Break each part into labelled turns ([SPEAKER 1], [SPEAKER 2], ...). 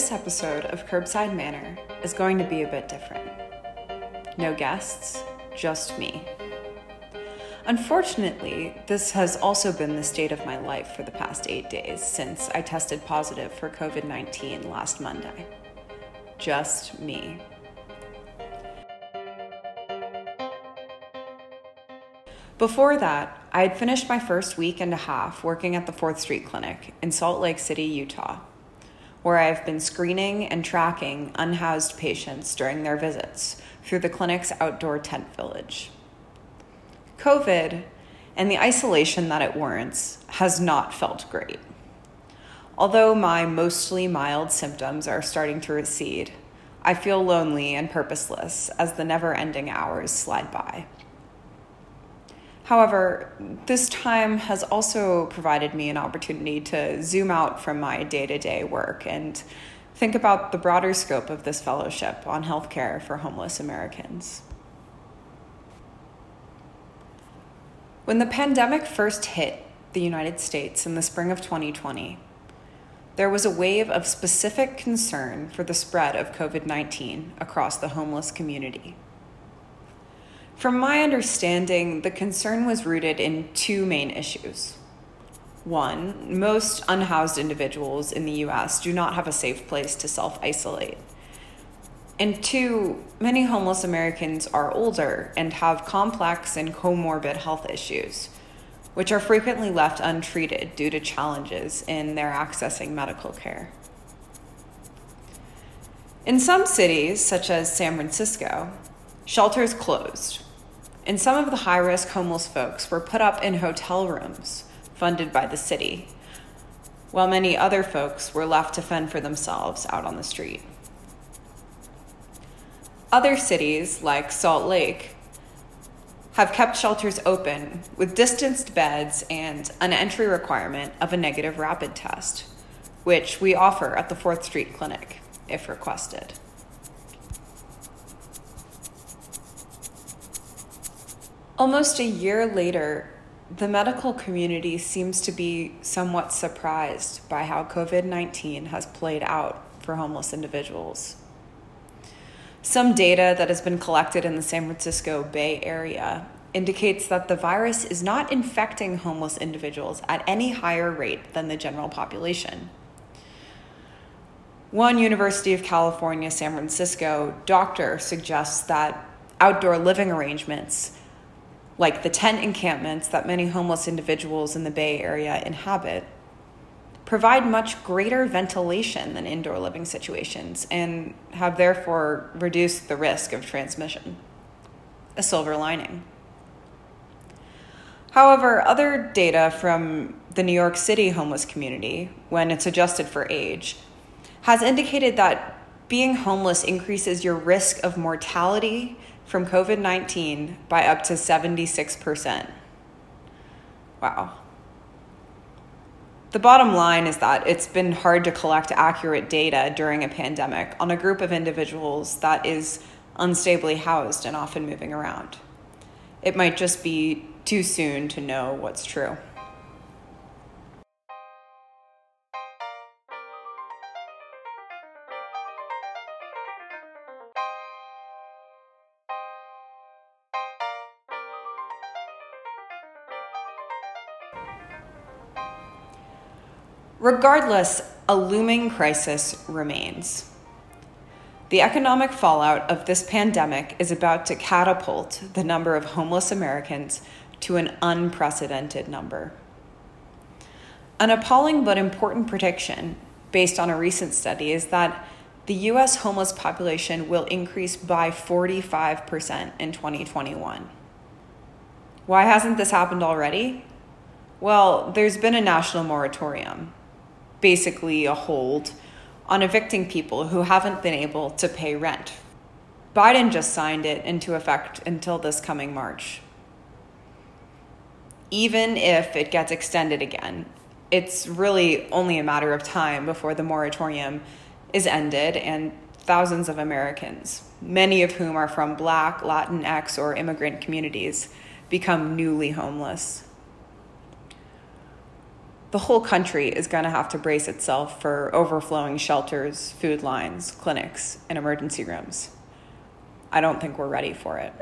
[SPEAKER 1] This episode of Curbside Manner is going to be a bit different. No guests, just me. Unfortunately, this has also been the state of my life for the past eight days since I tested positive for COVID 19 last Monday. Just me. Before that, I had finished my first week and a half working at the 4th Street Clinic in Salt Lake City, Utah, where I have been screening and tracking unhoused patients during their visits through the clinic's outdoor tent village. COVID and the isolation that it warrants has not felt great. Although my mostly mild symptoms are starting to recede, I feel lonely and purposeless as the never ending hours slide by. However, this time has also provided me an opportunity to zoom out from my day to day work and think about the broader scope of this fellowship on healthcare for homeless Americans. When the pandemic first hit the United States in the spring of 2020, there was a wave of specific concern for the spread of COVID 19 across the homeless community. From my understanding, the concern was rooted in two main issues. One, most unhoused individuals in the US do not have a safe place to self isolate. And two, many homeless Americans are older and have complex and comorbid health issues, which are frequently left untreated due to challenges in their accessing medical care. In some cities, such as San Francisco, shelters closed and some of the high risk homeless folks were put up in hotel rooms funded by the city, while many other folks were left to fend for themselves out on the street. Other cities, like Salt Lake, have kept shelters open with distanced beds and an entry requirement of a negative rapid test, which we offer at the 4th Street Clinic if requested. Almost a year later, the medical community seems to be somewhat surprised by how COVID 19 has played out for homeless individuals. Some data that has been collected in the San Francisco Bay Area indicates that the virus is not infecting homeless individuals at any higher rate than the general population. One University of California, San Francisco doctor suggests that outdoor living arrangements like the tent encampments that many homeless individuals in the Bay Area inhabit, provide much greater ventilation than indoor living situations and have therefore reduced the risk of transmission. A silver lining. However, other data from the New York City homeless community, when it's adjusted for age, has indicated that being homeless increases your risk of mortality from COVID 19 by up to 76%. Wow. The bottom line is that it's been hard to collect accurate data during a pandemic on a group of individuals that is unstably housed and often moving around. It might just be too soon to know what's true. Regardless, a looming crisis remains. The economic fallout of this pandemic is about to catapult the number of homeless Americans to an unprecedented number. An appalling but important prediction, based on a recent study, is that the US homeless population will increase by 45% in 2021. Why hasn't this happened already? Well, there's been a national moratorium basically a hold on evicting people who haven't been able to pay rent. Biden just signed it into effect until this coming March. Even if it gets extended again, it's really only a matter of time before the moratorium is ended and thousands of Americans, many of whom are from Black, Latinx, or immigrant communities, become newly homeless. The whole country is going to have to brace itself for overflowing shelters, food lines, clinics, and emergency rooms. I don't think we're ready for it.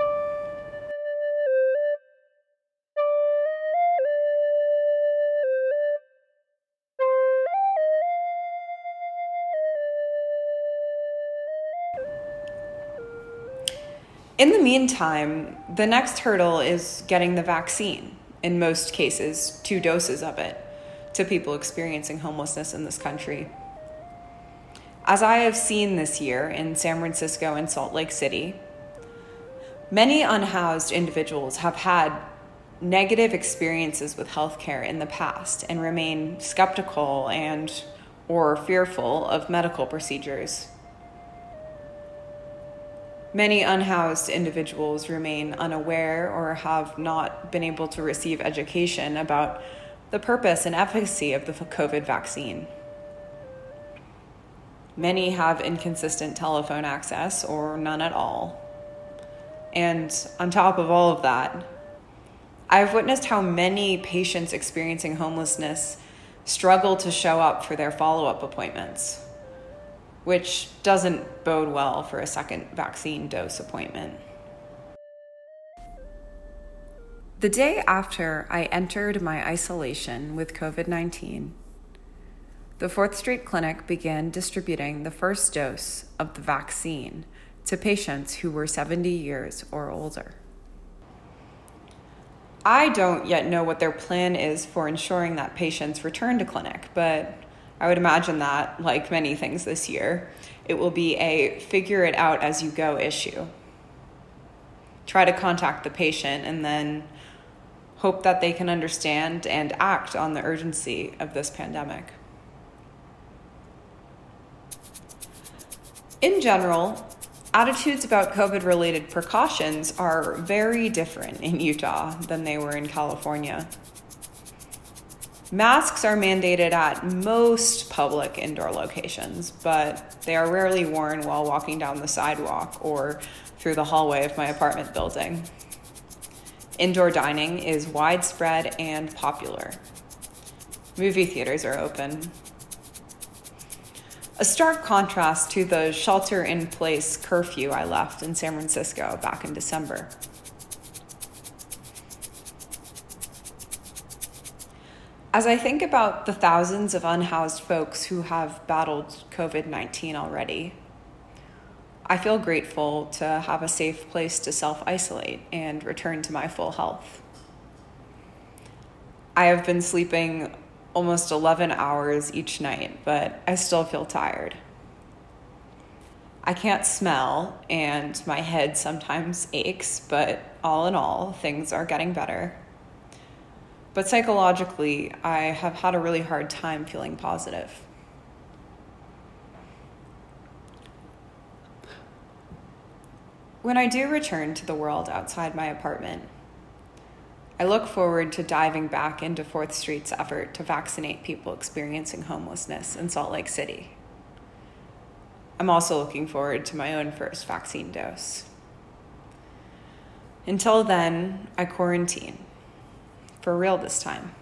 [SPEAKER 1] In the meantime, the next hurdle is getting the vaccine, in most cases, two doses of it, to people experiencing homelessness in this country. As I have seen this year in San Francisco and Salt Lake City, many unhoused individuals have had negative experiences with healthcare in the past and remain skeptical and or fearful of medical procedures. Many unhoused individuals remain unaware or have not been able to receive education about the purpose and efficacy of the COVID vaccine. Many have inconsistent telephone access or none at all. And on top of all of that, I've witnessed how many patients experiencing homelessness struggle to show up for their follow up appointments which doesn't bode well for a second vaccine dose appointment. The day after I entered my isolation with COVID 19, the 4th Street Clinic began distributing the first dose of the vaccine to patients who were 70 years or older. I don't yet know what their plan is for ensuring that patients return to clinic, but I would imagine that, like many things this year, it will be a figure it out as you go issue. Try to contact the patient and then hope that they can understand and act on the urgency of this pandemic. In general, attitudes about COVID related precautions are very different in Utah than they were in California. Masks are mandated at most public indoor locations, but they are rarely worn while walking down the sidewalk or through the hallway of my apartment building. Indoor dining is widespread and popular. Movie theaters are open. A stark contrast to the shelter in place curfew I left in San Francisco back in December. As I think about the thousands of unhoused folks who have battled COVID 19 already, I feel grateful to have a safe place to self isolate and return to my full health. I have been sleeping almost 11 hours each night, but I still feel tired. I can't smell, and my head sometimes aches, but all in all, things are getting better. But psychologically, I have had a really hard time feeling positive. When I do return to the world outside my apartment, I look forward to diving back into 4th Street's effort to vaccinate people experiencing homelessness in Salt Lake City. I'm also looking forward to my own first vaccine dose. Until then, I quarantine for real this time.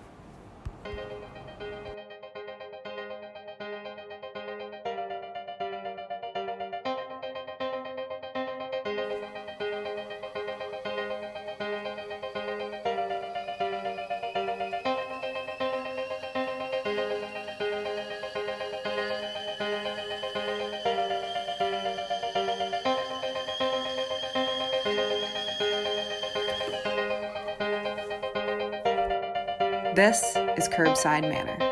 [SPEAKER 1] This is Curbside Manner.